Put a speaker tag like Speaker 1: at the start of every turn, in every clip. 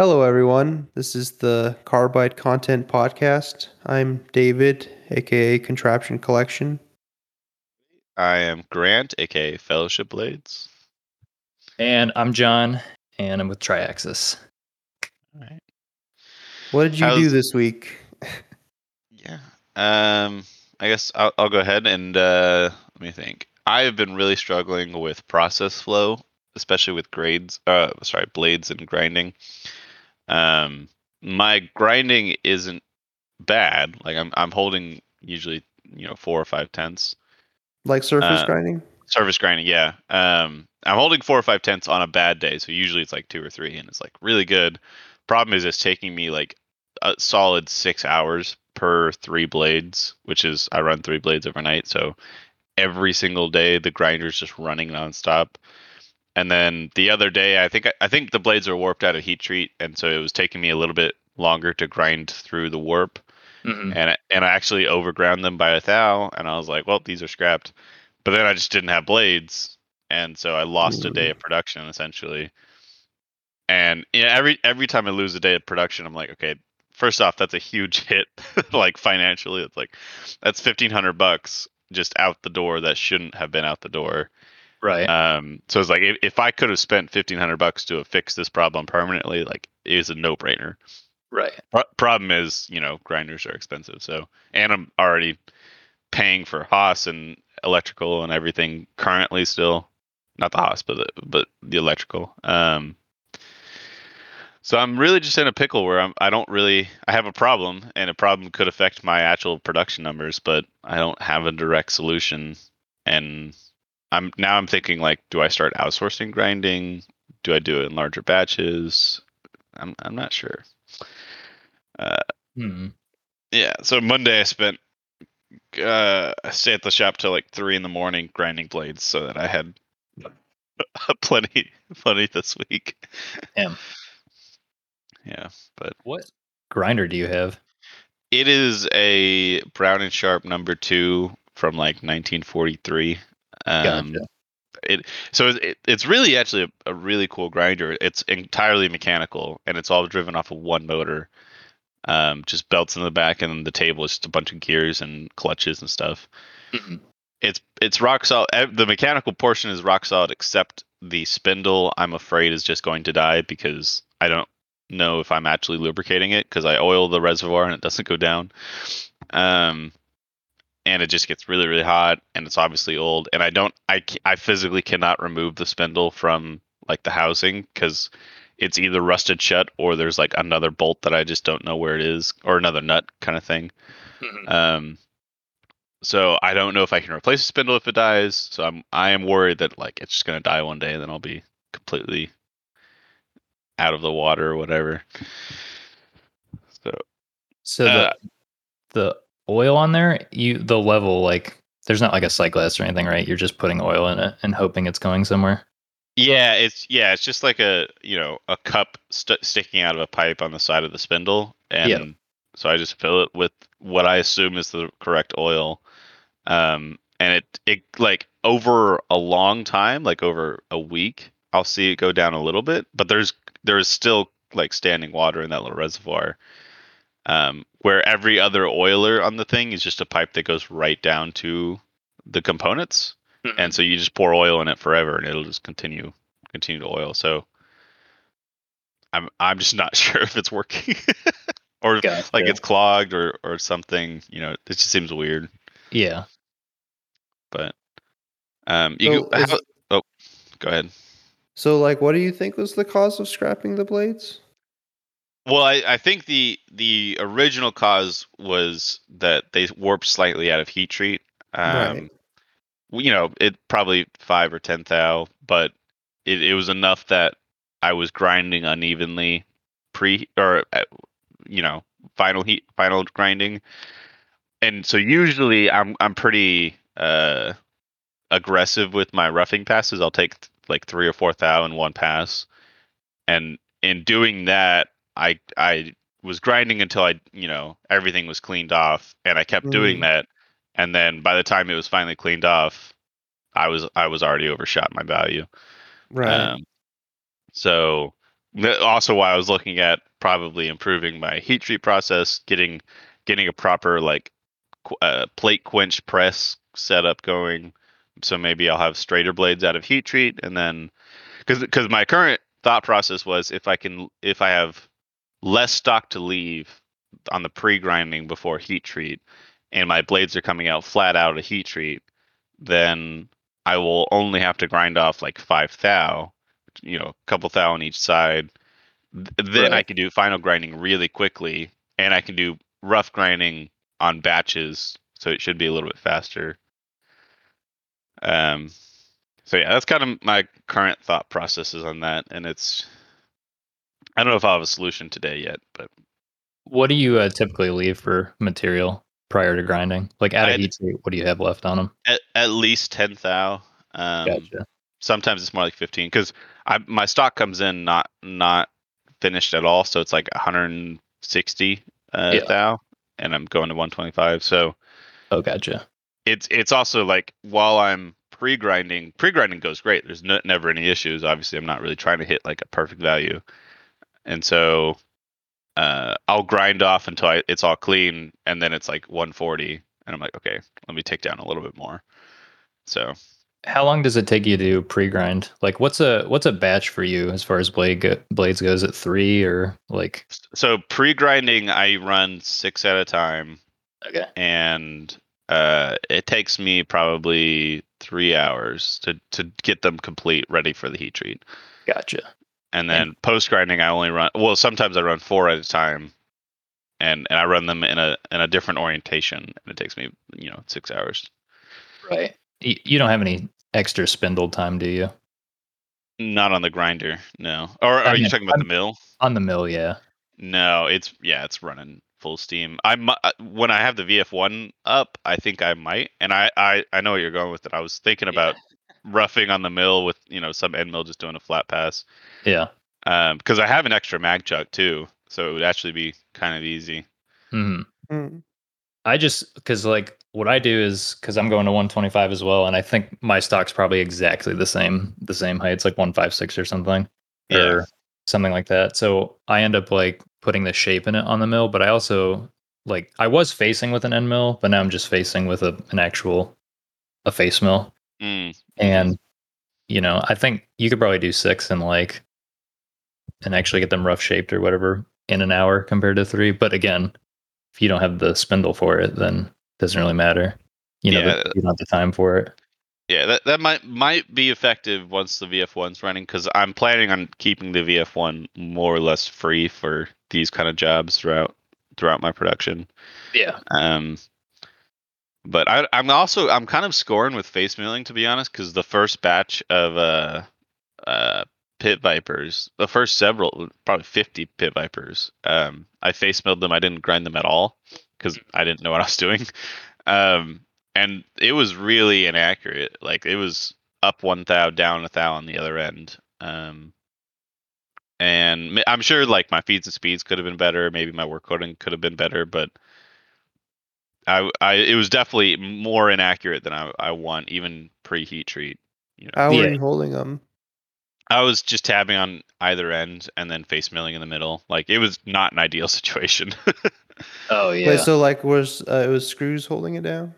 Speaker 1: Hello, everyone. This is the Carbide Content Podcast. I'm David, aka Contraption Collection.
Speaker 2: I am Grant, aka Fellowship Blades.
Speaker 3: And I'm Jon, and I'm with Triaxis.
Speaker 2: All right.
Speaker 1: What did you do this week?
Speaker 2: Yeah. Um. I guess I'll, I'll go ahead and uh, let me think. I have been really struggling with process flow, especially with grades. Uh, sorry, blades and grinding. Um, my grinding isn't bad. Like I'm, I'm holding usually, you know, four or five tenths.
Speaker 1: Like surface
Speaker 2: Uh,
Speaker 1: grinding?
Speaker 2: Surface grinding, yeah. Um, I'm holding four or five tenths on a bad day, so usually it's like two or three, and it's like really good. Problem is, it's taking me like a solid six hours per three blades, which is I run three blades overnight, so every single day the grinder's just running nonstop. And then the other day, I think I think the blades are warped out of heat treat, and so it was taking me a little bit longer to grind through the warp
Speaker 3: Mhm.
Speaker 2: and I, and I actually overground them by a thou, and I was like, well, these are scrapped. But then I just didn't have blades, and so I lost a day of production essentially. And you know, every every time I lose a day of production, I'm like, okay, first off, that's a huge hit, like financially. It's like that's fifteen hundred bucks just out the door that shouldn't have been out the door.
Speaker 3: Right.
Speaker 2: Um, so it's like if, if I could have spent fifteen hundred bucks to have fixed this problem permanently, like it is a no brainer.
Speaker 3: right.
Speaker 2: Pro- problem is, you know, grinders are expensive. So, and I'm already paying for Haas and electrical and everything currently still. Not the Haas, but the, but the electrical. Um, so I'm really just in a pickle where I'm. I don't really. I have a problem, and a problem could affect my actual production numbers, but I don't have a direct solution. And I'm now I'm thinking like, do I start outsourcing grinding? Do I do it in larger batches? I'm I'm not sure. Uh,
Speaker 3: Hmm.
Speaker 2: yeah. So Monday I spent uh I stayed at the shop till like three in the morning grinding blades so that I had plenty plenty this week.
Speaker 3: Damn.
Speaker 2: Yeah, but
Speaker 3: What grinder do you have?
Speaker 2: it is a Brown and Sharpe number two from like 1943. Um,
Speaker 3: Gotcha.
Speaker 2: it so it, it's really actually a, a really cool grinder. It's entirely mechanical and it's all driven off of one motor. Um, just belts in the back and the table is just a bunch of gears and clutches and stuff.
Speaker 3: Mhm.
Speaker 2: it's it's rock solid. The mechanical portion is rock solid, except the spindle. I'm afraid is just going to die because I don't know if I'm actually lubricating it because I oil the reservoir and it doesn't go down. Um, and it just gets really really hot and it's obviously old and I don't I I physically cannot remove the spindle from like the housing because it's either rusted shut or there's like another bolt that I just don't know where it is or another nut kind of thing.
Speaker 3: Mhm.
Speaker 2: Um, so I don't know if I can replace the spindle if it dies. So I'm I am worried that like it's just gonna die one day and then I'll be completely out of the water or whatever. So
Speaker 3: So
Speaker 2: Uh,
Speaker 3: the the oil on there, you the level like there's not like a sight glass or anything, right? You're just putting oil in it and hoping it's going somewhere.
Speaker 2: yeah, it's yeah, it's just like a you know a cup st- sticking out of a pipe on the side of the spindle, and
Speaker 3: Yeah.
Speaker 2: so I just fill it with what I assume is the correct oil. Um, and it it like over a long time, like over a week, I'll see it go down a little bit, but there's there's still like standing water in that little reservoir. Um, where every other oiler on the thing is just a pipe that goes right down to the components and so you just pour oil in it forever and it'll just continue continue to oil so i'm i'm just not sure if it's working or
Speaker 3: Gotcha.
Speaker 2: like it's clogged or or something you know it just seems weird
Speaker 3: yeah.
Speaker 2: but um you
Speaker 1: So
Speaker 2: go,
Speaker 1: is-
Speaker 2: how- oh go ahead
Speaker 1: So, like, what do you think was the cause of scrapping the blades?
Speaker 2: Well I, I think the the original cause was that they warped slightly out of heat treat um
Speaker 1: Right.
Speaker 2: you know, it probably five or ten thou, but it, it was enough that I was grinding unevenly pre or uh, you know final heat final grinding, and so usually I'm I'm pretty uh aggressive with my roughing passes. I'll take like three or four thou in one pass, and in doing that, I I was grinding until I you know everything was cleaned off, and I kept doing
Speaker 1: Mm.
Speaker 2: that and then by the time it was finally cleaned off, I was I was already overshot my value.
Speaker 1: Right.
Speaker 2: Um, so Also, why I was looking at probably improving my heat treat process, getting getting a proper like qu- uh, plate quench press setup going. So maybe I'll have straighter blades out of heat treat, and then because because my current thought process was if I can if I have less stock to leave on the pre grinding before heat treat, and my blades are coming out flat out of heat treat, then I will only have to grind off like five thou, you know, a couple thou on each side. Th- Then I can do final grinding really quickly, and I can do rough grinding on batches, so it should be a little bit faster. Um, so yeah, that's kind of my current thought processes on that, and it's I don't know if I'll have a solution today yet, but
Speaker 3: What do you uh, typically leave for material prior to grinding? Like out of
Speaker 2: I'd-
Speaker 3: heat what do you have left on them?
Speaker 2: at, at least ten thou. Um,
Speaker 3: Gotcha.
Speaker 2: sometimes it's more like 15 because I my stock comes in not not finished at all, so it's like 160 uh,
Speaker 3: Yeah.
Speaker 2: thou, and I'm going to 125. So
Speaker 3: Oh, gotcha.
Speaker 2: it's it's also like while I'm pre-grinding, pre-grinding goes great. There's no, never any issues. Obviously, I'm not really trying to hit like a perfect value, and so uh, I'll grind off until I, it's all clean, and then it's like 140, and I'm like, okay, let me take down a little bit more. So
Speaker 3: How long does it take you to pre-grind? Like, what's a what's a batch for you as far as blade go, blades goes? At three or like?
Speaker 2: so pre-grinding, I run six at a time.
Speaker 3: Okay.
Speaker 2: and uh, it takes me probably three hours to to get them complete, ready for the heat treat.
Speaker 3: Gotcha.
Speaker 2: And then post grinding, I only run. Well, sometimes I run four at a time, and and I run them in a in a different orientation, and it takes me you know six hours.
Speaker 3: Right. You, you don't have any extra spindle time, do you?
Speaker 2: Not on the grinder, no. Or
Speaker 3: I
Speaker 2: are you talking about
Speaker 3: I'm-
Speaker 2: the mill?
Speaker 3: On the mill, yeah.
Speaker 2: No, it's yeah, it's running full steam. I mu- uh, when I have the VF1 up, I think I might, and I I I know where you're going with it. I was thinking about roughing on the mill with you know some end mill just doing a flat pass,
Speaker 3: Yeah.
Speaker 2: um, because I have an extra mag chuck too, so it would actually be kind of easy.
Speaker 3: hmm
Speaker 1: Mm.
Speaker 3: I just because like what I do is because I'm going to 125 as well, and I think my stock's probably exactly the same the same height. It's like 156 or something,
Speaker 2: Yeah.
Speaker 3: or something like that. So I end up like putting the shape in it on the mill, but I also like I was facing with an end mill, but now I'm just facing with a an actual a face mill,
Speaker 2: Mm,
Speaker 3: and you know I think you could probably do six and like and actually get them rough shaped or whatever in an hour compared to three. But again, if you don't have the spindle for it, then it doesn't really matter. You know,
Speaker 2: Yeah.
Speaker 3: the, you don't have the time for it.
Speaker 2: yeah, that that might might be effective once the VF1's running, because I'm planning on keeping the VF1 more or less free for these kind of jobs throughout throughout my production.
Speaker 3: Yeah.
Speaker 2: Um, but I, I'm also I'm kind of scoring with face milling to be honest, because the first batch of uh, uh, pit vipers, the first several, probably 50 pit vipers, um, I face milled them. I didn't grind them at all because I didn't know what I was doing. Um, and it was really inaccurate. Like it was up one thou, down a thou on the other end. Um, and I'm sure like my feeds and speeds could have been better. Maybe my work coding could have been better, but I, I, it was definitely more inaccurate than I, I want, even pre heat treat. You know,
Speaker 1: How
Speaker 3: Yeah.
Speaker 1: are you holding them?
Speaker 2: I was just tabbing on either end and then face milling in the middle. Like it was not an ideal situation.
Speaker 3: Oh yeah.
Speaker 1: Wait, so like was uh, it was screws holding it down?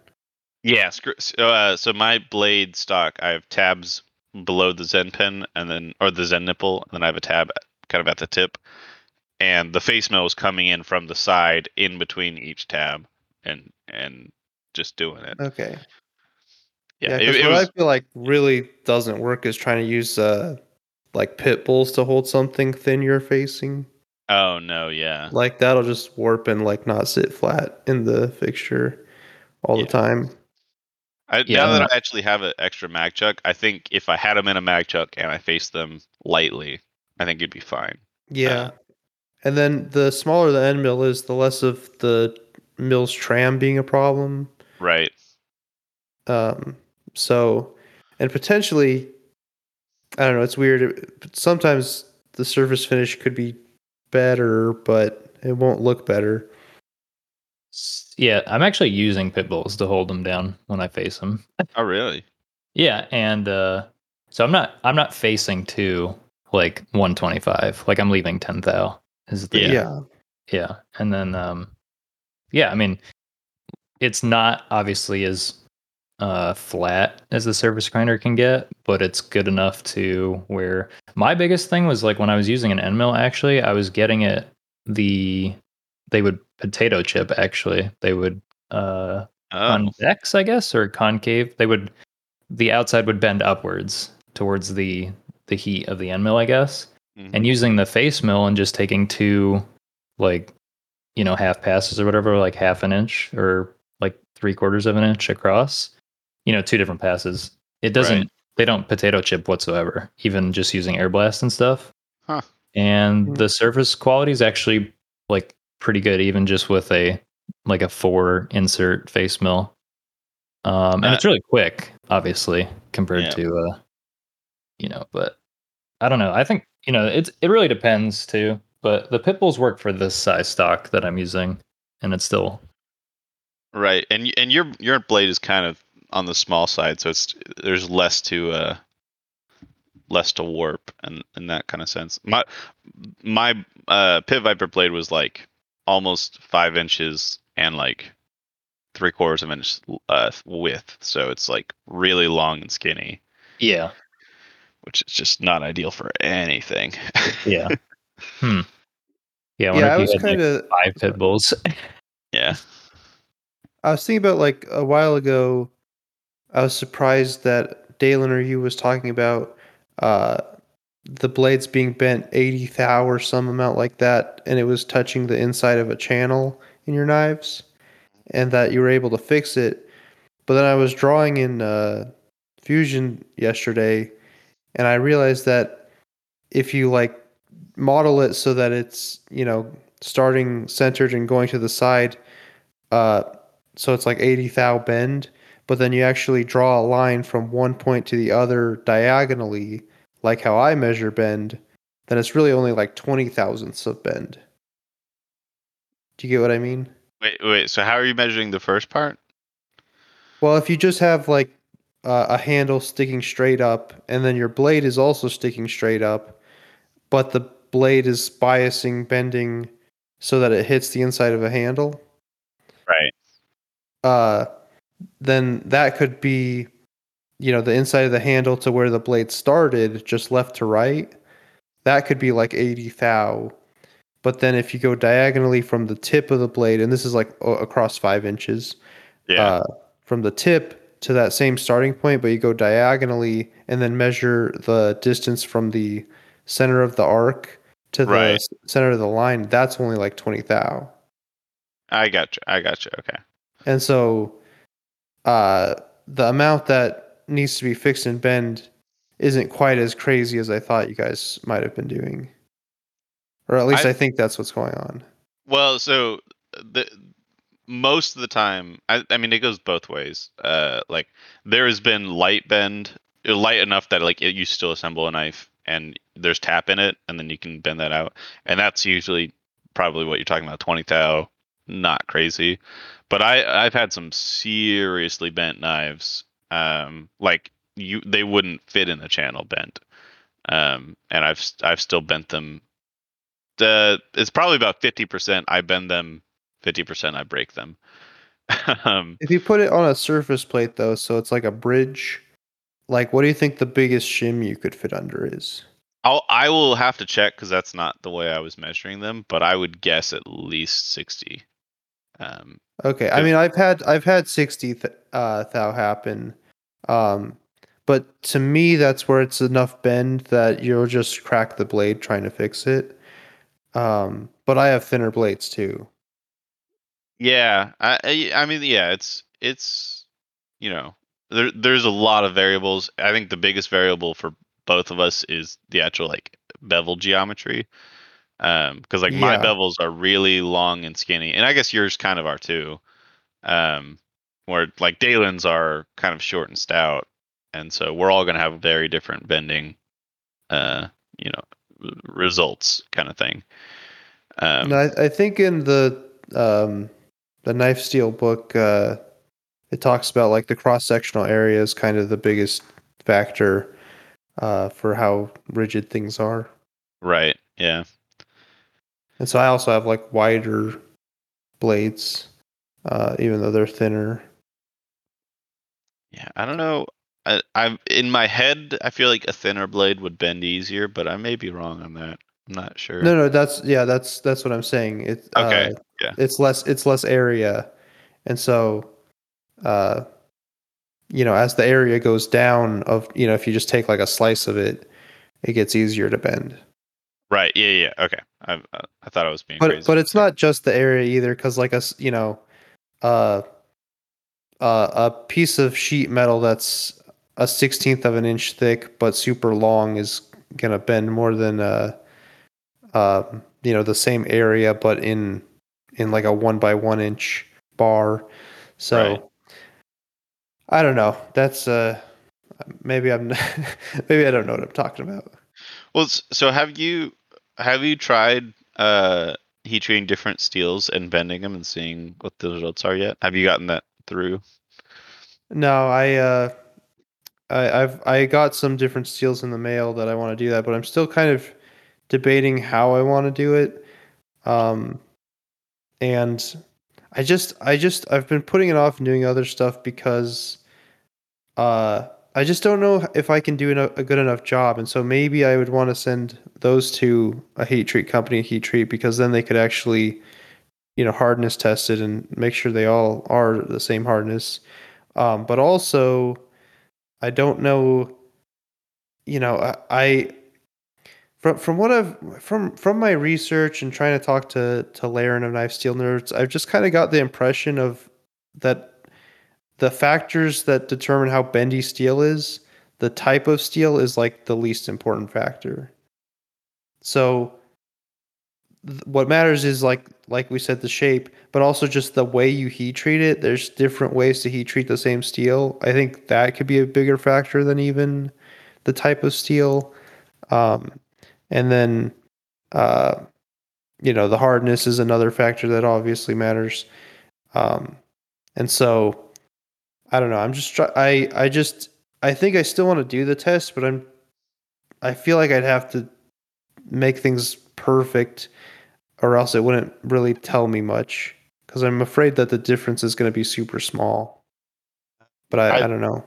Speaker 2: yeah, screw, so, uh, so my blade stock, I have tabs below the Zen pin and then, or the Zen nipple, and then I have a tab kind of at the tip. And the face mill was coming in from the side in between each tab and, and just doing it.
Speaker 1: Okay.
Speaker 2: Yeah,
Speaker 1: Yeah,
Speaker 2: it,
Speaker 1: because
Speaker 2: it
Speaker 1: what
Speaker 2: was,
Speaker 1: I feel like really doesn't work is trying to use uh like pit bulls to hold something thin you're facing.
Speaker 2: oh no, yeah.
Speaker 1: Like that'll just warp and like not sit flat in the fixture all
Speaker 2: Yeah.
Speaker 1: the time.
Speaker 2: I,
Speaker 3: Yeah,
Speaker 2: now that I actually have an extra mag chuck, I think if I had them in a mag chuck and I faced them lightly, I think it'd be fine.
Speaker 1: Yeah. and then the smaller the end mill is, the less of the mill's tram being a problem.
Speaker 2: Right.
Speaker 1: Um, so, and potentially, I don't know. It's weird. It- Sometimes the surface finish could be better, but it won't look better.
Speaker 3: Yeah, I'm actually using pit bulls to hold them down when I face them.
Speaker 2: Oh, really?
Speaker 3: Yeah, and uh, so I'm not I'm not facing to like 125. Like I'm leaving 10 thou is the
Speaker 2: Yeah.
Speaker 1: yeah.
Speaker 3: yeah. And then um yeah, I mean it's not obviously as uh flat as the surface grinder can get, but it's good enough to where my biggest thing was like when I was using an end mill actually, I was getting it the they would potato chip actually. They would uh
Speaker 2: Oh,
Speaker 3: convex, I guess, or concave. They would the outside would bend upwards towards the the heat of the end mill, I guess.
Speaker 2: mhm.
Speaker 3: And using the face mill and just taking two like you know half passes or whatever, like half an inch or like three quarters of an inch across, you know, two different passes. It doesn't.
Speaker 2: Right.
Speaker 3: They don't potato chip whatsoever, even just using air blast and stuff.
Speaker 2: Huh.
Speaker 3: And
Speaker 1: Hmm.
Speaker 3: the surface quality is actually like pretty good, even just with a like a four insert face mill. Um, and
Speaker 2: Uh,
Speaker 3: it's really quick, obviously, compared
Speaker 2: Yeah.
Speaker 3: to uh, you know. But I don't know. I think you know it's it really depends too. But the pit bulls work for this size stock that I'm using, and it's still
Speaker 2: right. And and your your blade is kind of on the small side, so it's there's less to uh less to warp and in that kind of sense. My my uh pit viper blade was like almost five inches and like three quarters of an inch uh width, so it's like really long and skinny,
Speaker 3: yeah
Speaker 2: which is just not ideal for anything.
Speaker 3: yeah hmm yeah. I
Speaker 1: Yeah, I was kind of
Speaker 3: five pit bulls.
Speaker 2: yeah.
Speaker 1: I was thinking about like a while ago. I was surprised that Deylan or you was talking about uh, the blades being bent eighty thou or some amount like that, and it was touching the inside of a channel in your knives, and that you were able to fix it. But then I was drawing in uh, Fusion yesterday, and I realized that if you like model it so that it's you know starting centered and going to the side, uh, so it's like 80 thou bend, but then you actually draw a line from one point to the other diagonally, like how I measure bend, then it's really only like 20 thousandths of bend. Do you get what I mean?
Speaker 2: Wait, wait. So how are you measuring the first part?
Speaker 1: Well, if you just have like uh, a handle sticking straight up, and then your blade is also sticking straight up, but the blade is biasing, bending so that it hits the inside of a handle,
Speaker 2: Right.
Speaker 1: uh, then that could be, you know, the inside of the handle to where the blade started, just left to right. That could be like 80 thou. But then if you go diagonally from the tip of the blade, and this is like across five inches,
Speaker 2: Yeah.
Speaker 1: uh, from the tip to that same starting point, but you go diagonally and then measure the distance from the center of the arc to the
Speaker 2: Right.
Speaker 1: center of the line, that's only like 20 thou.
Speaker 2: I got you. I got you. Okay.
Speaker 1: And so uh, the amount that needs to be fixed and bend isn't quite as crazy as I thought you guys might have been doing. Or at least
Speaker 2: I-
Speaker 1: I, think that's what's going on.
Speaker 2: Well, so the most of the time, I, I mean, it goes both ways. Uh, like there has been light bend, light enough that like it, you still assemble a knife and there's tap in it, and then you can bend that out, and that's usually probably what you're talking about, twenty thou, not crazy. But I I've had some seriously bent knives, um, like you they wouldn't fit in the channel bent, um, and I've I've still bent them uh, it's probably about 50% I bend them, 50% I break them. um,
Speaker 1: If you put it on a surface plate, though, so it's like a bridge, like what do you think the biggest shim you could fit under is?
Speaker 2: I'll, I will have to check because that's not the way I was measuring them, but I would guess at least 60. Um,
Speaker 1: Okay, I mean, I've had I've had sixty th- uh, thou happen, um, but to me, that's where it's enough bend that you'll just crack the blade trying to fix it. Um, but I have thinner blades too.
Speaker 2: yeah, I, I, I mean, yeah, it's, it's, you know, there, there's a lot of variables. I think the biggest variable for both of us is the actual like bevel geometry. Um, because like my bevels are really long and skinny, and I guess yours kind of are too. Um, where like Deylan's are kind of short and stout, and so we're all gonna have very different bending, uh, you know, results kind of thing. Um,
Speaker 1: and I, I think in the um, the knife steel book, uh, it talks about like the cross sectional area is kind of the biggest factor. uh, for how rigid things are.
Speaker 2: Right. Yeah.
Speaker 1: And so I also have like wider blades, uh, even though they're thinner.
Speaker 2: Yeah. I don't know. I, I'm in my head. I feel like a thinner blade would bend easier, but I may be wrong on that. I'm not sure.
Speaker 1: No, no, that's yeah, that's that's what I'm saying. It's
Speaker 2: Okay,
Speaker 1: uh,
Speaker 2: yeah.
Speaker 1: It's less it's less area, and so, uh, you know, as the area goes down, of you know, if you just take like a slice of it, it gets easier to bend.
Speaker 2: Right. Yeah. Yeah. Okay. I uh, I thought I was being
Speaker 1: But
Speaker 2: crazy.
Speaker 1: but it's not just the area either, because like a you know, uh, uh, a piece of sheet metal that's a sixteenth of an inch thick but super long is gonna bend more than uh, um, you know, the same area but in in like a one by one inch bar. So
Speaker 2: Right.
Speaker 1: I don't know. That's uh, maybe I'm maybe I don't know what I'm talking about.
Speaker 2: Well, so have you have you tried uh heat treating different steels and bending them and seeing what the results are yet? Have you gotten that through?
Speaker 1: No, I uh I, I've I got some different steels in the mail that I want to do that, but I'm still kind of debating how I want to do it. Um and I just I just I've been putting it off and doing other stuff because uh I just don't know if I can do a good enough job and so maybe I would want to send those to a heat treat company a heat treat because then they could actually you know hardness test it and make sure they all are the same hardness um, but also I don't know. You know, I, I from from what I've from from my research and trying to talk to to Larrin of Knife Steel Nerds, I've just kind of got the impression of that the factors that determine how bendy steel is, the type of steel is like the least important factor. So what matters is like like we said the shape but also just the way you heat treat it. There's different ways to heat treat the same steel. I think that could be a bigger factor than even the type of steel. Um, and then uh, you know the hardness is another factor that obviously matters um, and so i don't know i'm just try- i i just i think i still want to do the test but i'm i feel like i'd have to make things perfect or else it wouldn't really tell me much because I'm afraid that the difference is going to be super small. But I, I,
Speaker 2: I-
Speaker 1: don't know.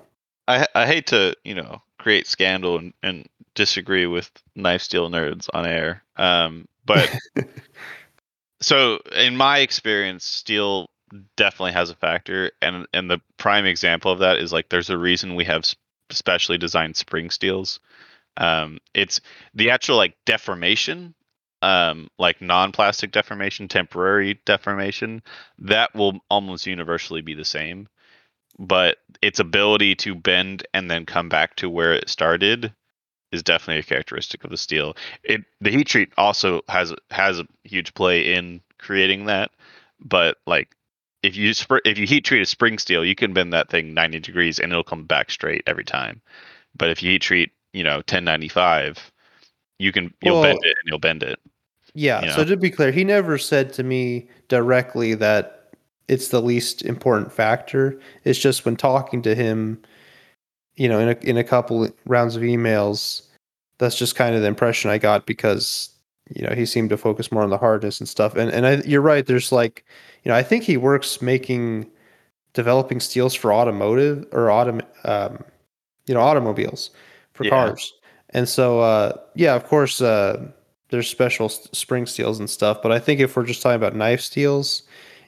Speaker 2: I I hate to you know create scandal and, and disagree with knife steel nerds on air. Um, but so in my experience, steel definitely has a factor, and and the prime example of that is like there's a reason we have specially designed spring steels. Um, it's the actual like deformation, um, like non-plastic deformation, temporary deformation, that will almost universally be the same. But its ability to bend and then come back to where it started is definitely a characteristic of the steel. It the heat treat also has has a huge play in creating that, but like if you if you heat treat a spring steel, you can bend that thing 90 degrees and it'll come back straight every time. But if you heat treat, you know, 1095, you can you'll
Speaker 1: Well-
Speaker 2: bend it and you'll bend it.
Speaker 1: Yeah.
Speaker 2: You
Speaker 1: So to be clear, he never said to me directly that it's the least important factor. It's just when talking to him, you know, in a in a couple rounds of emails, that's just kind of the impression I got because you know he seemed to focus more on the hardness and stuff. And and I, you're right. There's like, you know, I think he works making developing steels for automotive or autom um, you know, automobiles for
Speaker 2: Yeah.
Speaker 1: cars. And so, uh, yeah, of course, uh, there's special spring steels and stuff. But I think if we're just talking about knife steels,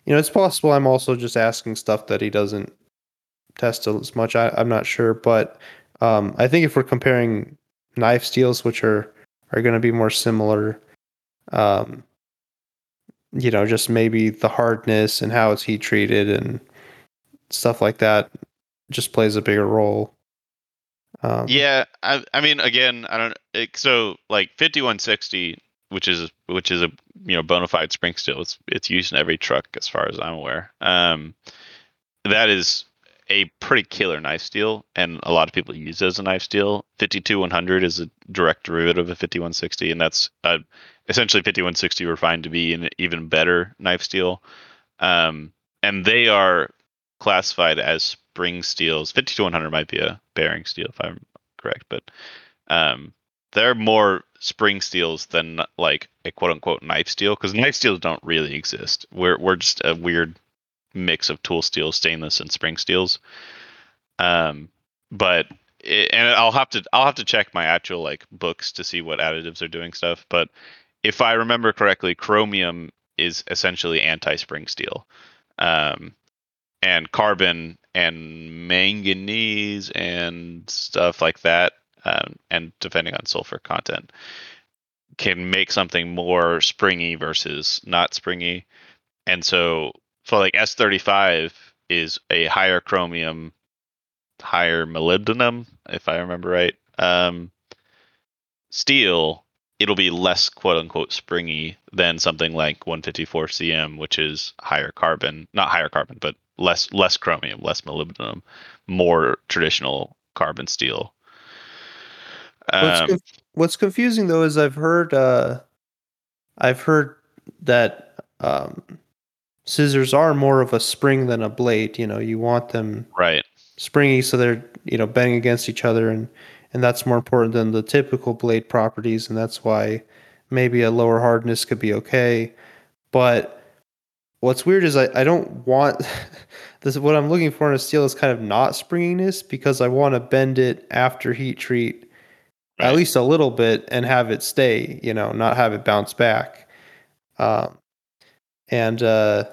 Speaker 1: you know, it's possible I'm also just asking stuff that he doesn't test as much. I, I'm not sure, but um, I think if we're comparing knife steels, which are are going to be more similar, um, you know, just maybe the hardness and how it's heat treated and stuff like that just plays a bigger role. Um,
Speaker 2: Yeah, I I mean again, I don't it, so like 5160 which is which is a you know bona fide spring steel. It's it's used in every truck as far as I'm aware. Um that is a pretty killer knife steel and a lot of people use as a knife steel. 52100 is a direct derivative of 5160 and that's uh, essentially 5160 refined to be an even better knife steel. Um and they are classified as spring steels. 5200 might be a bearing steel if I'm correct, but Um, they're more spring steels than like a quote unquote knife steel because knife steels don't really exist. We're we're just a weird mix of tool steel, stainless, and spring steels. Um, but it, and I'll have to I'll have to check my actual like books to see what additives are doing stuff. But if I remember correctly, chromium is essentially anti-spring steel, um, and carbon and manganese and stuff like that, um, and depending on sulfur content, can make something more springy versus not springy. And so, for like S35 is a higher chromium, higher molybdenum, if I remember right. Um, steel, it'll be less quote unquote springy than something like 154 CM, which is higher carbon, not higher carbon, but less less chromium, less molybdenum, more traditional carbon steel.
Speaker 1: What's,
Speaker 2: Um,
Speaker 1: conf- what's confusing though is I've heard uh, I've heard that um, scissors are more of a spring than a blade. You know, you want them
Speaker 2: right.
Speaker 1: springy so they're you know banging against each other, and and that's more important than the typical blade properties, and that's why maybe a lower hardness could be okay. But what's weird is I, I don't want this. What I'm looking for in a steel is kind of not springiness because I want to bend it after heat treat
Speaker 2: Right.
Speaker 1: at least a little bit and have it stay, you know, not have it bounce back. Um, and, uh,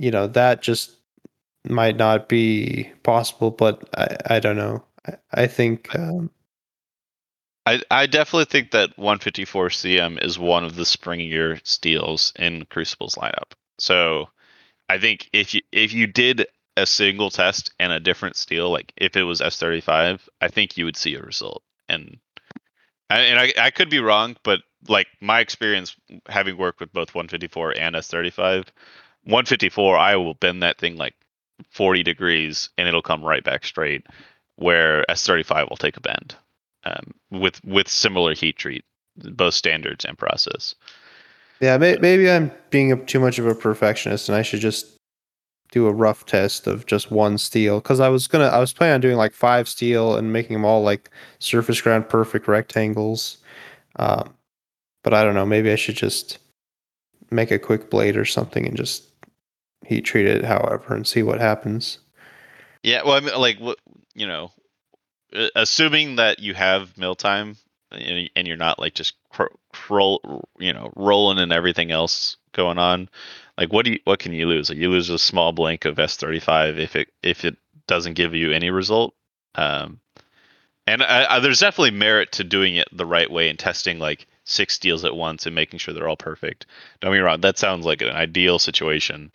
Speaker 1: you know, that just might not be possible, but I, I don't know. I, I think, um,
Speaker 2: I, I definitely think that 154 CM is one of the springier steels in Crucible's lineup. So I think if you if you did a single test and a different steel, like if it was S35, I think you would see a result. And I- and I, I could be wrong, but like my experience having worked with both 154 and S35, 154 I will bend that thing like 40 degrees and it'll come right back straight, where S35 will take a bend um, with with similar heat treat, both standards and process.
Speaker 1: yeah, may, maybe I'm being too much of a perfectionist and I should just do a rough test of just one steel because I was gonna I was planning on doing like five steel and making them all like surface ground perfect rectangles. Um, but I don't know. Maybe I should just make a quick blade or something and just heat treat it however and see what happens.
Speaker 2: Yeah, well, I mean, like you know, assuming that you have mill time and you're not like just roll, you know, rolling and everything else going on. Like, what do you what can you lose? Like, you lose a small blank of S35 if it if it doesn't give you any result. Um, and I, I, there's definitely merit to doing it the right way and testing like six deals at once and making sure they're all perfect. Don't get me wrong, that sounds like an ideal situation.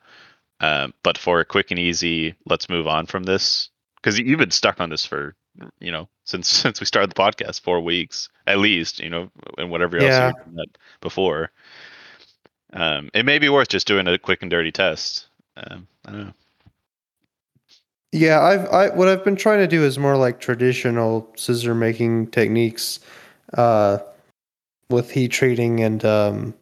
Speaker 2: Um, but for a quick and easy, let's move on from this because you've been stuck on this for you know since since we started the podcast, four weeks at least. You know, and whatever else
Speaker 1: Yeah.
Speaker 2: you were doing that before. Um, it may be worth just doing a quick and dirty test. Um, I don't know.
Speaker 1: Yeah, I've I what I've been trying to do is more like traditional scissor making techniques, uh, with heat treating and um,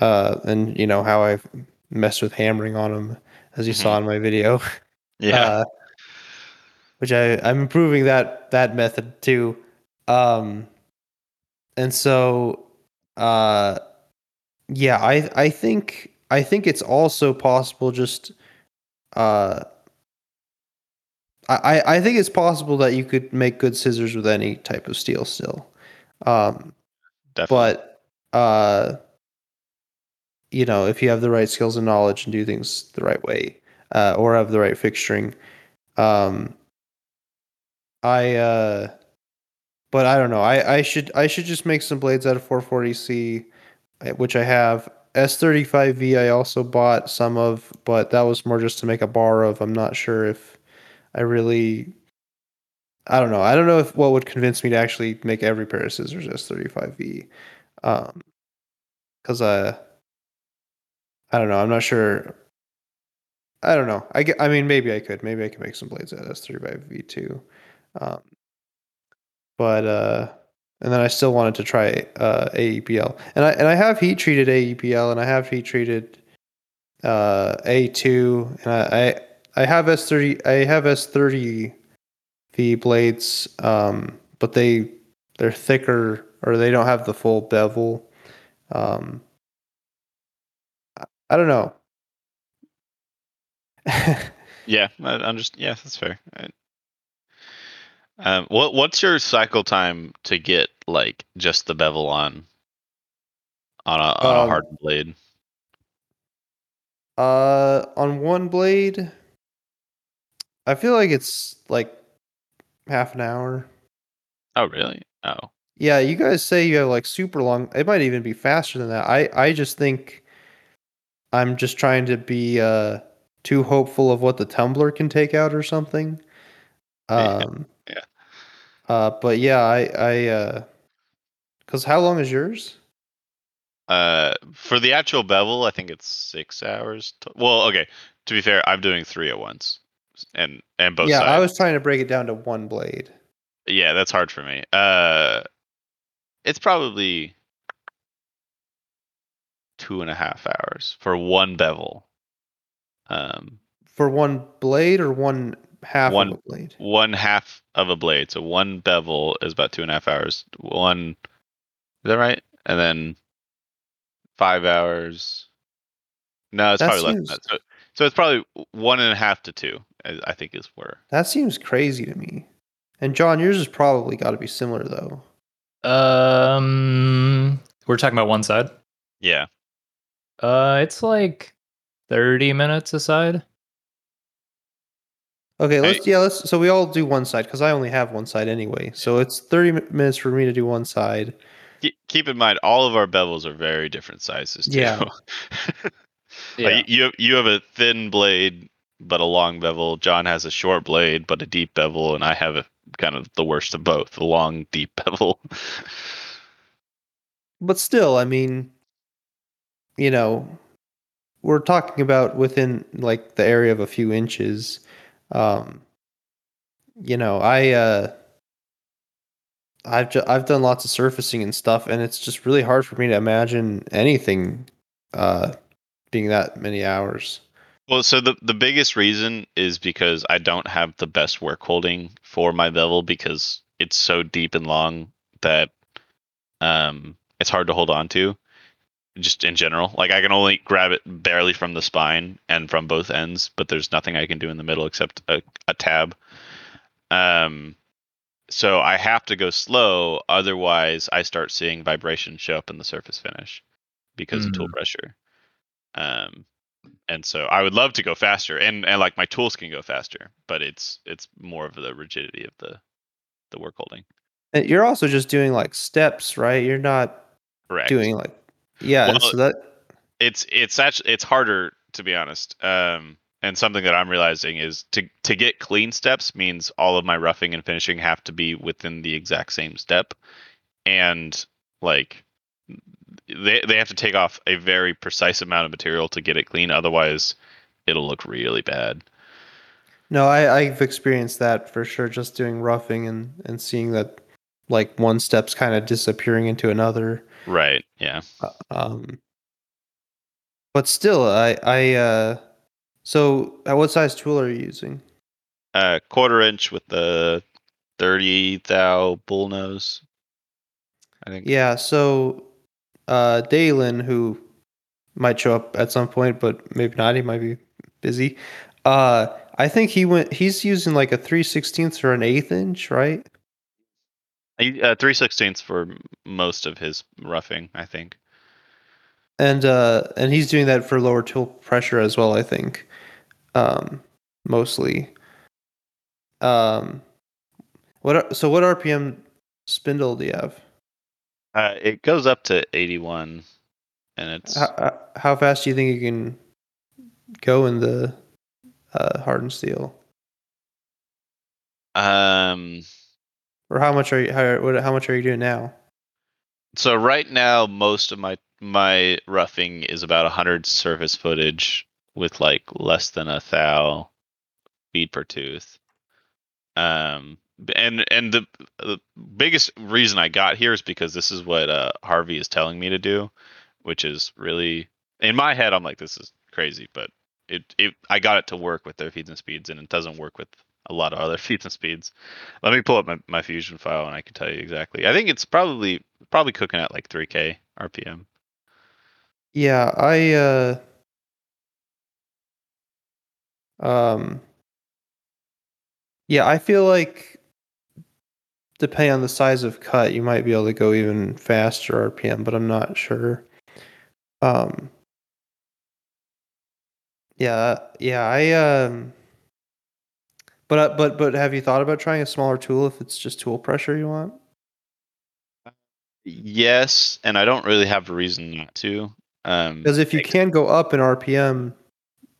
Speaker 1: uh, and you know how I've messed with hammering on them as you saw in my video.
Speaker 2: Yeah,
Speaker 1: uh, which I I'm improving that that method too. Um, and so, uh, yeah, I I think I think it's also possible just, uh. I, I think it's possible that you could make good scissors with any type of steel still. Um,
Speaker 2: definitely.
Speaker 1: but uh you know if you have the right skills and knowledge and do things the right way uh or have the right fixturing um i uh but i don't know. I i should i should just make some blades out of 440c uh, which i have. S35v i also bought some of but that was more just to make a bar of. I'm not sure if i really i don't know. I don't know if what would convince me to actually make every pair of scissors s35v um because uh i don't know i'm not sure i don't know i i mean maybe i could maybe i could make some blades at s35v too um but uh and then i still wanted to try uh AEB-L and i and i have heat treated AEB-L and i have heat treated uh a2 and i i, I have s30 i have s30 v blades um but they they're thicker or they don't have the full bevel. Um, I, don't know.
Speaker 2: Yeah, I understand. Yeah, that's fair. I- Um, what what's your cycle time to get like just the bevel on on a on a
Speaker 1: Um,
Speaker 2: hardened blade?
Speaker 1: uh, on one blade, I feel like it's like half an hour.
Speaker 2: Oh, really? Oh,
Speaker 1: Yeah, you guys say you have like super long. It might even be faster than that. I I just think I'm just trying to be uh too hopeful of what the tumbler can take out or something.
Speaker 2: Yeah,
Speaker 1: Um
Speaker 2: yeah.
Speaker 1: Uh but yeah, I I uh cuz how long is yours?
Speaker 2: uh, for the actual bevel, I think it's six hours. To, well, okay. To be fair, I'm doing three at once, and and both
Speaker 1: yeah,
Speaker 2: sides.
Speaker 1: I was trying to break it down to one blade.
Speaker 2: Yeah, that's hard for me. Uh, it's probably two and a half hours for one bevel. Um,
Speaker 1: For one blade or one half
Speaker 2: One-
Speaker 1: of a blade?
Speaker 2: one half of a blade. So one bevel is about two and a half hours. One, is that right? And then five hours. No, it's
Speaker 1: That
Speaker 2: probably less than that. So, so it's probably one and a half to two. I, I think is where.
Speaker 1: That seems crazy to me. And Jon, yours has probably got to be similar though.
Speaker 3: Um, we're talking about one side.
Speaker 2: Yeah.
Speaker 3: Uh, it's like thirty minutes a side.
Speaker 1: Okay, let's yeah, let's so we all do one side cuz I only have one side anyway. So it's 30 minutes for me to do one side.
Speaker 2: Keep, keep in mind, all of our bevels are very different sizes too.
Speaker 1: Yeah.
Speaker 2: Like, you you have a thin blade but a long bevel. Jon has a short blade but a deep bevel, and I have a kind of the worst of both, the long deep bevel.
Speaker 1: But still, I mean, you know, we're talking about within like the area of a few inches. Um, you know, I uh, I've ju- I've done lots of surfacing and stuff, and it's just really hard for me to imagine anything uh, being that many hours.
Speaker 2: Well, so the the biggest reason is because I don't have the best work holding for my bevel because it's so deep and long that um it's hard to hold on to. Just in general, like I can only grab it barely from the spine and from both ends, but there's nothing I can do in the middle except a, a tab. Um, so I have to go slow, otherwise I start seeing vibration show up in the surface finish because of tool pressure. Um, and so I would love to go faster, and and like my tools can go faster, but it's it's more of the rigidity of the the work holding.
Speaker 1: And you're also just doing like steps, right? You're not
Speaker 2: Correct.
Speaker 1: doing like yeah.
Speaker 2: Well,
Speaker 1: so that
Speaker 2: it's it's actually it's harder to be honest. Um, and something that I'm realizing is to to get clean steps means all of my roughing and finishing have to be within the exact same step, and like they they have to take off a very precise amount of material to get it clean. Otherwise, it'll look really bad.
Speaker 1: No, I, I've experienced that for sure. Just doing roughing and and seeing that like one step's kind of disappearing into another.
Speaker 2: Right. Yeah.
Speaker 1: Um, but still, I I uh, so what size tool are you using?
Speaker 2: Uh, quarter inch with the thirty thou bull nose. I think.
Speaker 1: Yeah, so uh, Deylan, who might show up at some point, but maybe not. He might be busy. Uh, I think he went. He's using like a three sixteenths or an eighth inch, right?
Speaker 2: Uh, three sixteenths for most of his roughing, I think.
Speaker 1: and uh and he's doing that for lower tool pressure as well i think um mostly um what are, so what rpm spindle do you have
Speaker 2: Uh, it goes up to eighty-one, and it's
Speaker 1: how, how fast do you think you can go in the uh hardened steel
Speaker 2: um.
Speaker 1: Or how much are you how, what, how much are you doing now
Speaker 2: So right now, most of my my roughing is about hundred surface footage with like less than a thou feed per tooth. Um, and and the the biggest reason I got here is because this is what uh, Harvey is telling me to do, which is really in my head. I'm like, this is crazy, but it it I got it to work with their feeds and speeds, and it doesn't work with a lot of other feeds and speeds. Let me pull up my, my Fusion file and I can tell you exactly. I think it's probably probably cooking at like 3k RPM.
Speaker 1: Yeah, I uh um yeah, I feel like depending on the size of cut, you might be able to go even faster RPM, but I'm not sure. Um Yeah, yeah, I um but uh, but but have you thought about trying a smaller tool if it's just tool pressure you want?
Speaker 2: Yes, and I don't really have a reason not to. Um,
Speaker 1: Because if you can go up in RPM,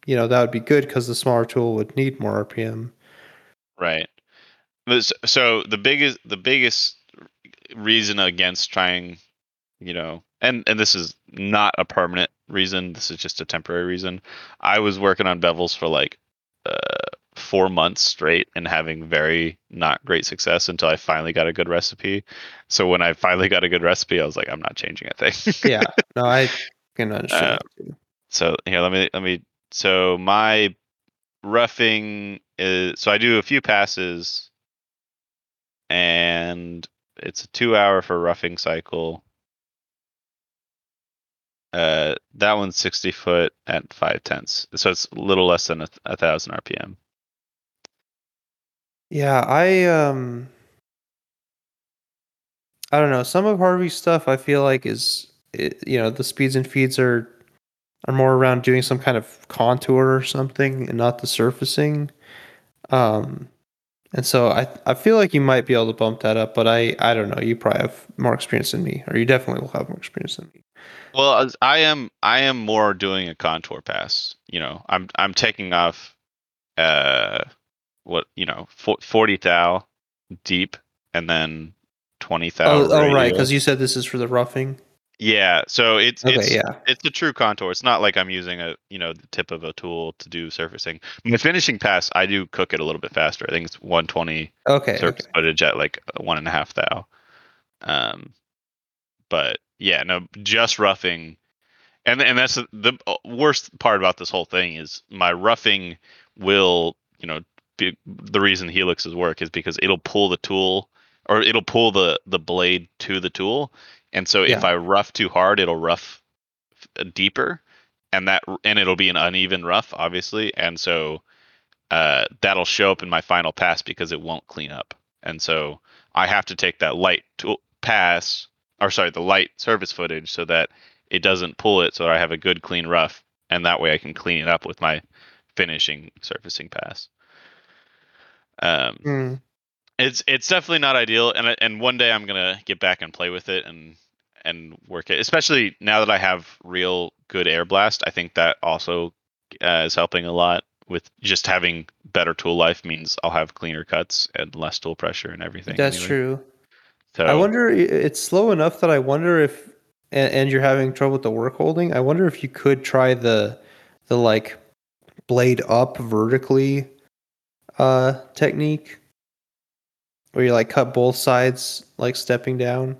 Speaker 1: you know, that would be good because the smaller tool would need more RPM.
Speaker 2: Right. So the biggest the biggest reason against trying, you know, and and this is not a permanent reason. This is just a temporary reason. I was working on bevels for like uh, four months straight and having very not great success until I finally got a good recipe. So when I finally got a good recipe, I was like, I'm not changing a thing.
Speaker 1: Yeah, no, I can understand. too.
Speaker 2: So here, let me let me. So my roughing is so I do a few passes, and it's a two hour for roughing cycle. Uh, that one's sixty foot at five tenths, so it's a little less than a, a thousand RPM.
Speaker 1: Yeah, I um, I don't know. Some of Harvey's stuff I feel like is, it, you know, the speeds and feeds are are more around doing some kind of contour or something, and not the surfacing. Um, and so I I feel like you might be able to bump that up, but I I don't know. You probably have more experience than me, or you definitely will have more experience than me.
Speaker 2: Well, I am I am more doing a contour pass. You know, I'm I'm taking off, uh, what you know, forty thou deep, and then twenty thou.
Speaker 1: Oh, oh right, because you said this is for the roughing.
Speaker 2: Yeah, so it's
Speaker 1: Okay,
Speaker 2: it's
Speaker 1: yeah.
Speaker 2: it's a true contour. It's not like I'm using a you know the tip of a tool to do surfacing. The finishing pass, I do cook it a little bit faster. I think it's 120
Speaker 1: Okay,
Speaker 2: surface
Speaker 1: okay.
Speaker 2: footage at like one and a half thou. Um, but yeah, no, just roughing, and and that's the, the worst part about this whole thing is my roughing will you know be, the reason helixes work is because it'll pull the tool or it'll pull the the blade to the tool, and so if I rough too hard, it'll rough deeper, and that and it'll be an uneven rough, obviously, and so uh, that'll show up in my final pass because it won't clean up, and so I have to take that light tool pass, or sorry, the light surface footage, so that it doesn't pull it, so that I have a good clean rough, and that way I can clean it up with my finishing surfacing pass. Um,
Speaker 1: Hmm.
Speaker 2: it's it's definitely not ideal, and and one day I'm gonna get back and play with it and and work it. Especially now that I have real good air blast, I think that also uh, is helping a lot with just having better tool life means I'll have cleaner cuts and less tool pressure and everything.
Speaker 1: That's
Speaker 2: anyway.
Speaker 1: true.
Speaker 2: So
Speaker 1: I wonder. It's slow enough that I wonder if, and, and you're having trouble with the work holding. I wonder if you could try the, the like, blade up vertically, uh, technique, where you like cut both sides, like stepping down.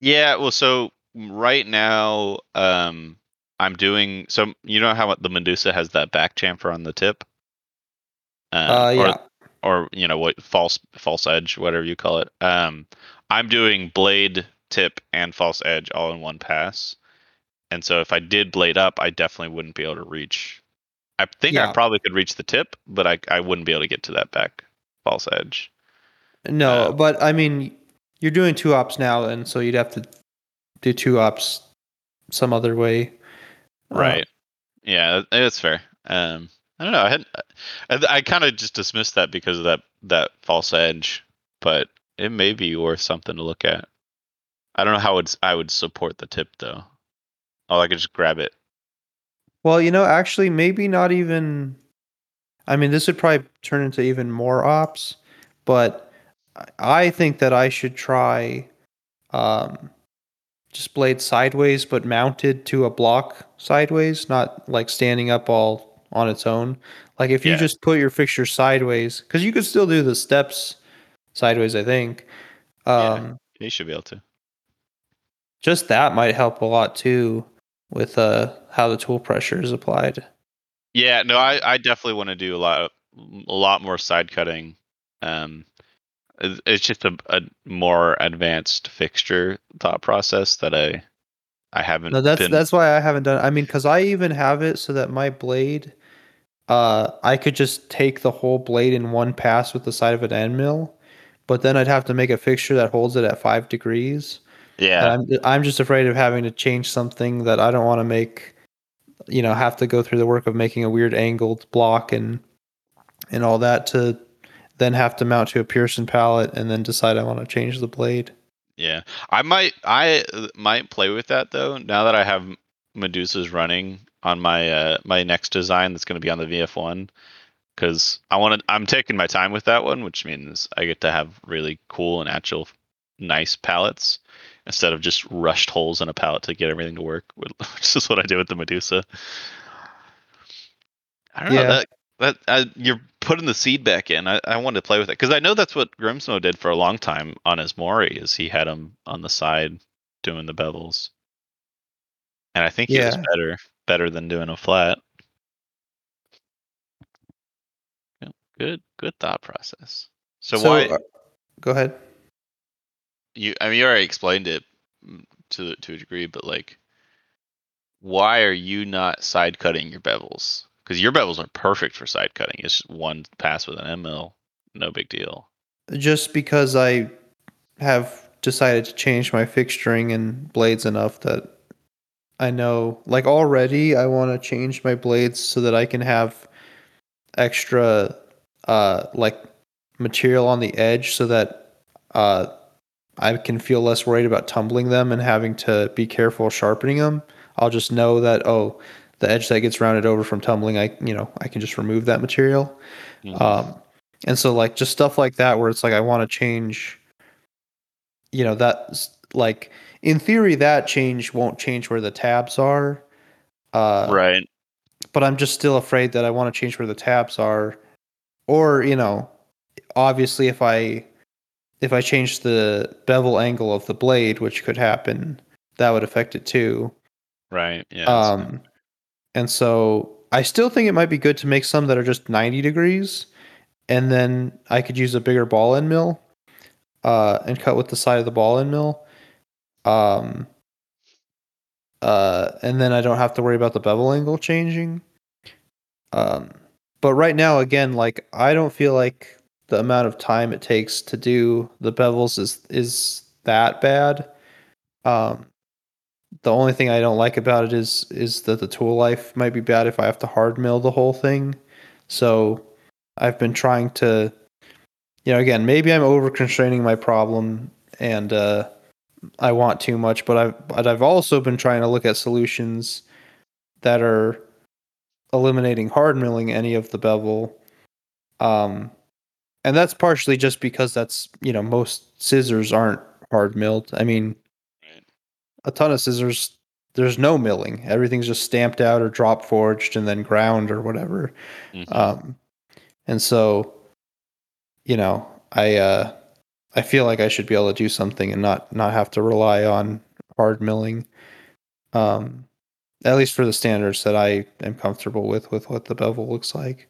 Speaker 2: Yeah, well, so right now, um, I'm doing so. You know how the Medusa has that back chamfer on the tip.
Speaker 1: Uh,
Speaker 2: or-
Speaker 1: yeah.
Speaker 2: or you know what false false edge whatever you call it um i'm doing blade tip and false edge all in one pass and so if i did blade up i definitely wouldn't be able to reach i think
Speaker 1: Yeah.
Speaker 2: i probably could reach the tip but i i wouldn't be able to get to that back false edge.
Speaker 1: No,
Speaker 2: Uh,
Speaker 1: but I mean, you're doing two ops now, and so you'd have to do two ops some other way. Uh,
Speaker 2: right. Yeah that- that's fair. Um i don't know i had i, I kind of just dismissed that because of that that false edge but it may be worth something to look at. I don't know how would i would support the tip though. Oh i could just grab it
Speaker 1: Well, you know, actually, maybe not even. I mean, this would probably turn into even more ops, but I- think that I should try um, just blade sideways, but mounted to a block sideways, not like standing up all on its own. Like if you
Speaker 2: Yeah.
Speaker 1: just put your fixture sideways, because you could still do the steps sideways, I think.
Speaker 2: Yeah.
Speaker 1: Um,
Speaker 2: You should be able to.
Speaker 1: Just that might help a lot too with uh, how the tool pressure is applied.
Speaker 2: Yeah, no, I, I definitely want to do a lot of, a lot more side cutting Um, it's just a, a more advanced fixture thought process that I I haven't.
Speaker 1: No, that's
Speaker 2: been,
Speaker 1: that's why I haven't done. It. I mean, because I even have it so that my blade, uh, I could just take the whole blade in one pass with the side of an end mill, but then I'd have to make a fixture that holds it at five degrees.
Speaker 2: Yeah.
Speaker 1: I'm I'm just afraid of having to change something that I don't want to make. You know, have to go through the work of making a weird angled block and and all that to then have to mount to a Pierson pallet and then decide I want to change the blade.
Speaker 2: Yeah, I might I might play with that though. Now that I have Medusa's running on my uh my next design that's going to be on the VF1 cuz I want to I'm taking my time with that one, which means I get to have really cool and actual nice pallets instead of just rushed holes in a pallet to get everything to work, which is what I did with the Medusa. I don't know that that uh, you're putting the seed back in. I, I wanted to play with it because I know that's what Grimsmo did for a long time on his Mori, is he had him on the side doing the bevels, and I think he was better better than doing a flat. Good, good thought process. So, why
Speaker 1: uh, go ahead.
Speaker 2: You? I mean, you already explained it mm, to to a degree, but like, why are you not side cutting your bevels? Because your bevels are perfect for side cutting. It's just one pass with an ML, no big deal.
Speaker 1: just because I have decided to change my fixturing and blades enough that I know, like already, I want to change my blades so that I can have extra, uh, like material on the edge so that, uh, I can feel less worried about tumbling them and having to be careful sharpening them. I'll just know that, oh, the edge that gets rounded over from tumbling, I, you know, I can just remove that material.
Speaker 2: Mhm.
Speaker 1: Um, and so like just stuff like that where it's like I want to change, you know, that like in theory that change won't change where the tabs are. Uh,
Speaker 2: right.
Speaker 1: But I'm just still afraid that I want to change where the tabs are, or you know, obviously if I if I change the bevel angle of the blade, which could happen, that would affect it too.
Speaker 2: Right. Yeah.
Speaker 1: Um, and so I still think it might be good to make some that are just 90 degrees, and then I could use a bigger ball end mill, uh, and cut with the side of the ball end mill. Um, uh, and then I don't have to worry about the bevel angle changing. Um, but right now, again, like I don't feel like the amount of time it takes to do the bevels is is that bad. Um, the only thing I don't like about it is is that the tool life might be bad if I have to hard mill the whole thing. So I've been trying to, you know, again, maybe I'm over constraining my problem and uh, I want too much, but I've but I've also been trying to look at solutions that are eliminating hard milling any of the bevel. Um, and that's partially just because that's you know most scissors aren't hard milled. I mean,
Speaker 2: Right.
Speaker 1: a ton of scissors there's no milling everything's just stamped out or drop forged and then ground or whatever
Speaker 2: Mhm.
Speaker 1: um and so you know i uh i feel like i should be able to do something and not not have to rely on hard milling um at least for the standards that i am comfortable with with what the bevel looks like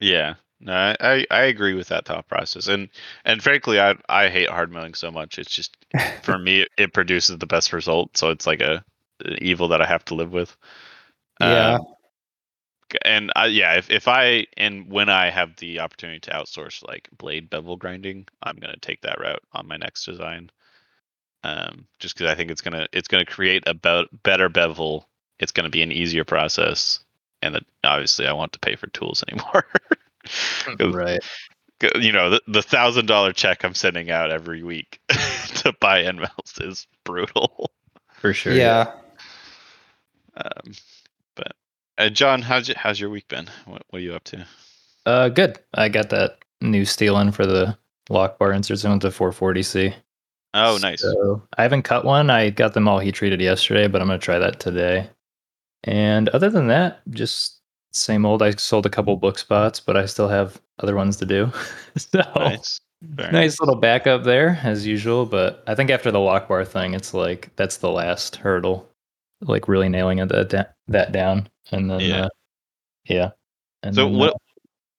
Speaker 2: Yeah, no, I, I agree with that thought process, and and frankly, I I hate hard milling so much. It's just for me, it, it produces the best result, so it's like a, an evil that I have to live with.
Speaker 1: yeah
Speaker 2: Um, and I, yeah, if if I and when I have the opportunity to outsource like blade bevel grinding, I'm gonna take that route on my next design. Um, just because I think it's gonna it's gonna create a be- better bevel. It's gonna be an easier process, and that obviously I want to pay for tools anymore. 'Cause,
Speaker 3: right.
Speaker 2: you know, the, the thousand dollar check I'm sending out every week to buy end mills is brutal.
Speaker 3: For sure.
Speaker 1: yeah
Speaker 2: Um, but uh, Jon, how's your, how's your week been? What, what are you up to?
Speaker 3: Uh, good. I got that new steel in for the lock bar inserts in with the 440C.
Speaker 2: Oh, nice.
Speaker 3: So I haven't cut one. I got them all heat treated yesterday, but I'm gonna try that today. And other than that, just same old. I sold a couple book spots, but I still have other ones to do. so
Speaker 2: Nice.
Speaker 3: Nice little backup there as usual. But I think after the lock bar thing, it's like that's the last hurdle, like really nailing it that da- that down, and then
Speaker 2: Yeah.
Speaker 3: uh, yeah. And
Speaker 2: So
Speaker 3: then,
Speaker 2: what
Speaker 3: uh,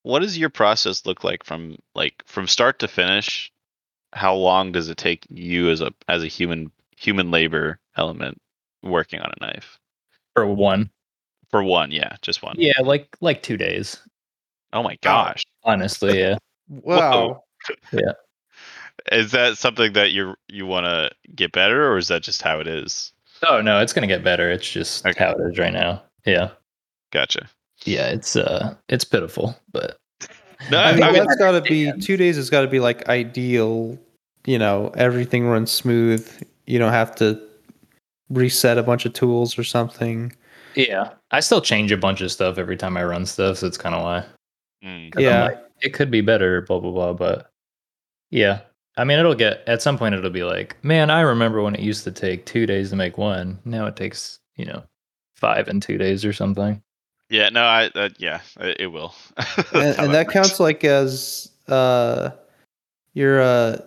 Speaker 2: what does your process look like from like from start to finish? How long does it take you as a as a human human labor element working on a knife?
Speaker 3: For one.
Speaker 2: For one, yeah, just one.
Speaker 3: Yeah, like like two days.
Speaker 2: Oh my gosh.
Speaker 3: Honestly, yeah.
Speaker 1: Wow. Yeah.
Speaker 2: Is that something that you you want to get better, or is that just how it is?
Speaker 3: Oh no, it's gonna get better. It's just
Speaker 2: Okay.
Speaker 3: how it is right now. Yeah.
Speaker 2: Gotcha.
Speaker 3: Yeah, it's uh it's pitiful, but
Speaker 2: No,
Speaker 1: I mean,
Speaker 2: I mean,
Speaker 1: that's got to be two days. Has got to be like ideal. You know, everything runs smooth. You don't have to reset a bunch of tools or something.
Speaker 3: Yeah. I still change a bunch of stuff every time I run stuff, so it's kinda why.
Speaker 2: mm,
Speaker 3: 'Cause I'm
Speaker 1: Yeah.
Speaker 3: like, it could be better, blah blah blah, but yeah. I mean it'll get at some point it'll be like, man, I remember when it used to take two days to make one. Now it takes, you know, five and two days or something.
Speaker 2: yeah, no, I uh, yeah, it, it will.
Speaker 1: And, and that counts like as uh your uh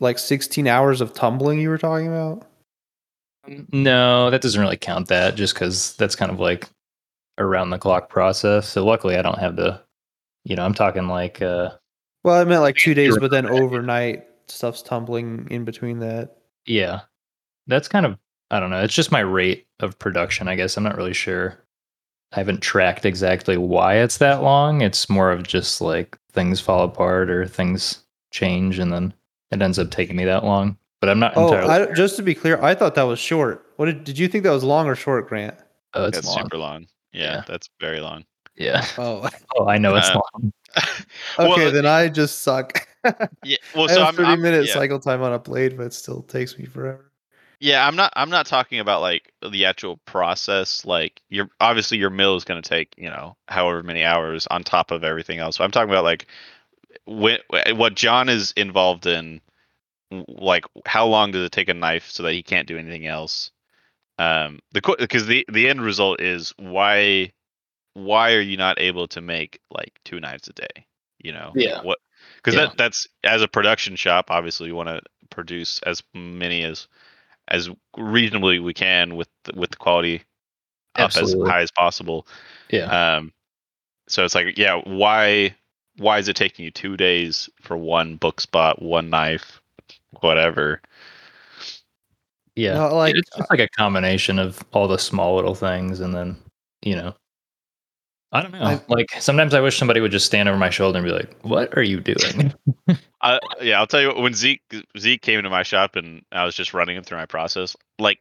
Speaker 1: like 16 hours of tumbling you were talking about
Speaker 3: No, that doesn't really count that just because that's kind of like around the clock process. So luckily I don't have to you know, I'm talking like uh
Speaker 1: well i meant like two days but then overnight stuff's tumbling in between that
Speaker 3: yeah. That's kind of I don't know, it's just my rate of production, I guess. I'm not really sure. I haven't tracked exactly why it's that long. It's more of just like things fall apart or things change and then it ends up taking me that long. But I'm not
Speaker 1: oh
Speaker 3: entirely
Speaker 1: I, just to be clear i thought that was short what did, did you think that was long or short grant
Speaker 3: oh, it's
Speaker 2: That's
Speaker 3: long.
Speaker 2: super long. Yeah,
Speaker 3: Yeah.
Speaker 2: that's very long.
Speaker 3: Yeah.
Speaker 1: oh
Speaker 3: Oh, I know it's
Speaker 2: Uh,
Speaker 3: long.
Speaker 1: okay
Speaker 2: Well,
Speaker 1: then i just suck
Speaker 2: Yeah, well,
Speaker 1: I
Speaker 2: so
Speaker 1: have
Speaker 2: I'm,
Speaker 1: 30
Speaker 2: I'm-
Speaker 1: minute
Speaker 2: yeah.
Speaker 1: cycle time on a blade but it still takes me forever
Speaker 2: Yeah, I'm not. I'm not talking about like the actual process. Like, your obviously your mill is going to take you know however many hours on top of everything else. So I'm talking about like when, what Jon is involved in. Like, how long does it take a knife so that he can't do anything else? Um, the because the the end result is why why are you not able to make like two knives a day? You know,
Speaker 3: Yeah.
Speaker 2: What? Because
Speaker 3: Yeah.
Speaker 2: that that's as a production shop, obviously you want to produce as many as as reasonably we can with the, with the quality up as high as possible.
Speaker 3: Yeah.
Speaker 2: Um, so it's like, yeah, why why is it taking you two days for one book spot, one knife, whatever?
Speaker 3: Yeah.
Speaker 1: No, like-
Speaker 3: it's just like a uh, combination of all the small little things and then, you know. I don't know.
Speaker 1: I-
Speaker 3: like sometimes I wish somebody would just stand over my shoulder and be like, "What are you doing?"
Speaker 2: I, yeah, I'll tell you what, when Zeke Zeke came into my shop and I was just running him through my process, like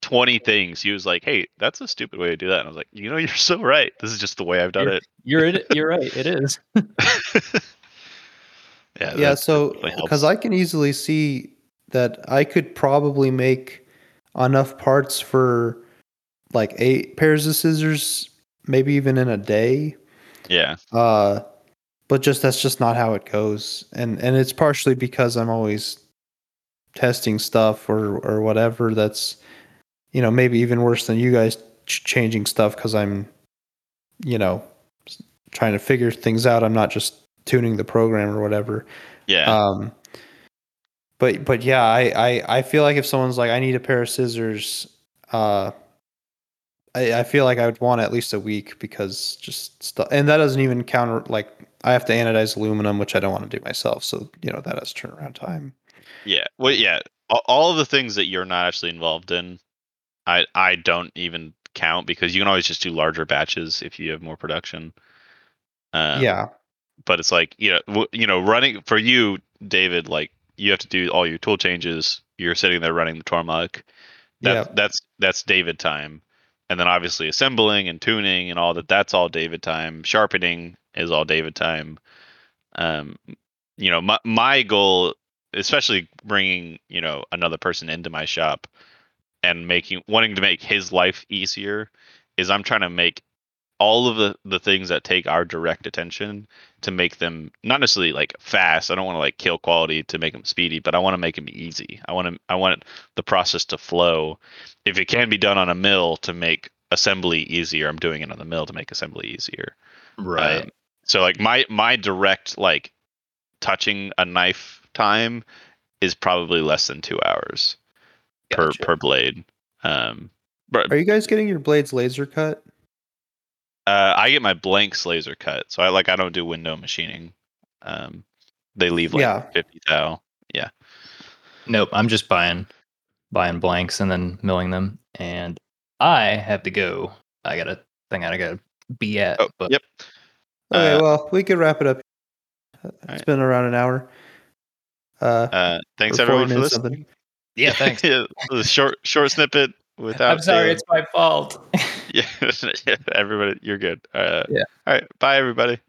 Speaker 2: twenty things, he was like, "Hey, that's a stupid way to do that." And I was like, "You know, you're so right. This is just the way I've done it."
Speaker 3: you're it, you're right. It is.
Speaker 2: yeah,
Speaker 1: yeah so because i can easily see that i could probably make enough parts for like eight pairs of scissors maybe even in a day.
Speaker 2: Yeah,
Speaker 1: uh but just that's just not how it goes. And and it's partially because i'm always testing stuff or or whatever that's you know maybe even worse than you guys ch- changing stuff because i'm you know trying to figure things out. I'm not just tuning the program or whatever
Speaker 2: yeah.
Speaker 1: um, but but yeah, I, I I feel like if someone's like, I need a pair of scissors, uh, I I feel like I would want at least a week because just stuff, and that doesn't even count like I have to anodize aluminum, which I don't want to do myself. So you know that has turnaround time.
Speaker 2: Yeah. Well, yeah. All, all of the things that you're not actually involved in, I I don't even count because you can always just do larger batches if you have more production. Um,
Speaker 1: yeah,
Speaker 2: But it's like you know w- you know running for you, David. Like you have to do all your tool changes. You're sitting there running the Tormach. That,
Speaker 1: yeah,
Speaker 2: That's that's David time. And then obviously assembling and tuning and all that. That's all David time. Sharpening is all David time. Um, you know, my my goal, especially bringing you know another person into my shop and making wanting to make his life easier, is I'm trying to make all of the the things that take our direct attention to make them not necessarily like fast. I don't want to like kill quality to make them speedy, but I want to make them easy. I want to I want the process to flow. If it can be done on a mill to make assembly easier, I'm doing it on the mill to make assembly easier. Um, so like my my direct like touching a knife time is probably less than two hours per per blade. Um, but
Speaker 1: Are you guys getting your blades laser cut?
Speaker 2: Uh, I get my blanks laser cut, so I like I don't do window machining. Um, they leave like
Speaker 1: Yeah.
Speaker 2: fifty thou. Yeah.
Speaker 3: Nope, I'm just buying buying blanks and then milling them. And I have to go. I got a thing I gotta be at.
Speaker 2: Oh,
Speaker 3: but
Speaker 2: yep.
Speaker 1: Okay,
Speaker 2: Uh,
Speaker 1: well, we could wrap it up. It's
Speaker 2: right.
Speaker 1: been around an hour. Uh,
Speaker 2: Uh, thanks everyone for listening.
Speaker 1: something.
Speaker 3: yeah, thanks.
Speaker 2: yeah, the short short snippet without.
Speaker 3: I'm sorry,
Speaker 2: the-
Speaker 3: it's my fault.
Speaker 2: yeah, everybody, you're good. Uh,
Speaker 3: Yeah.
Speaker 2: All right, bye everybody.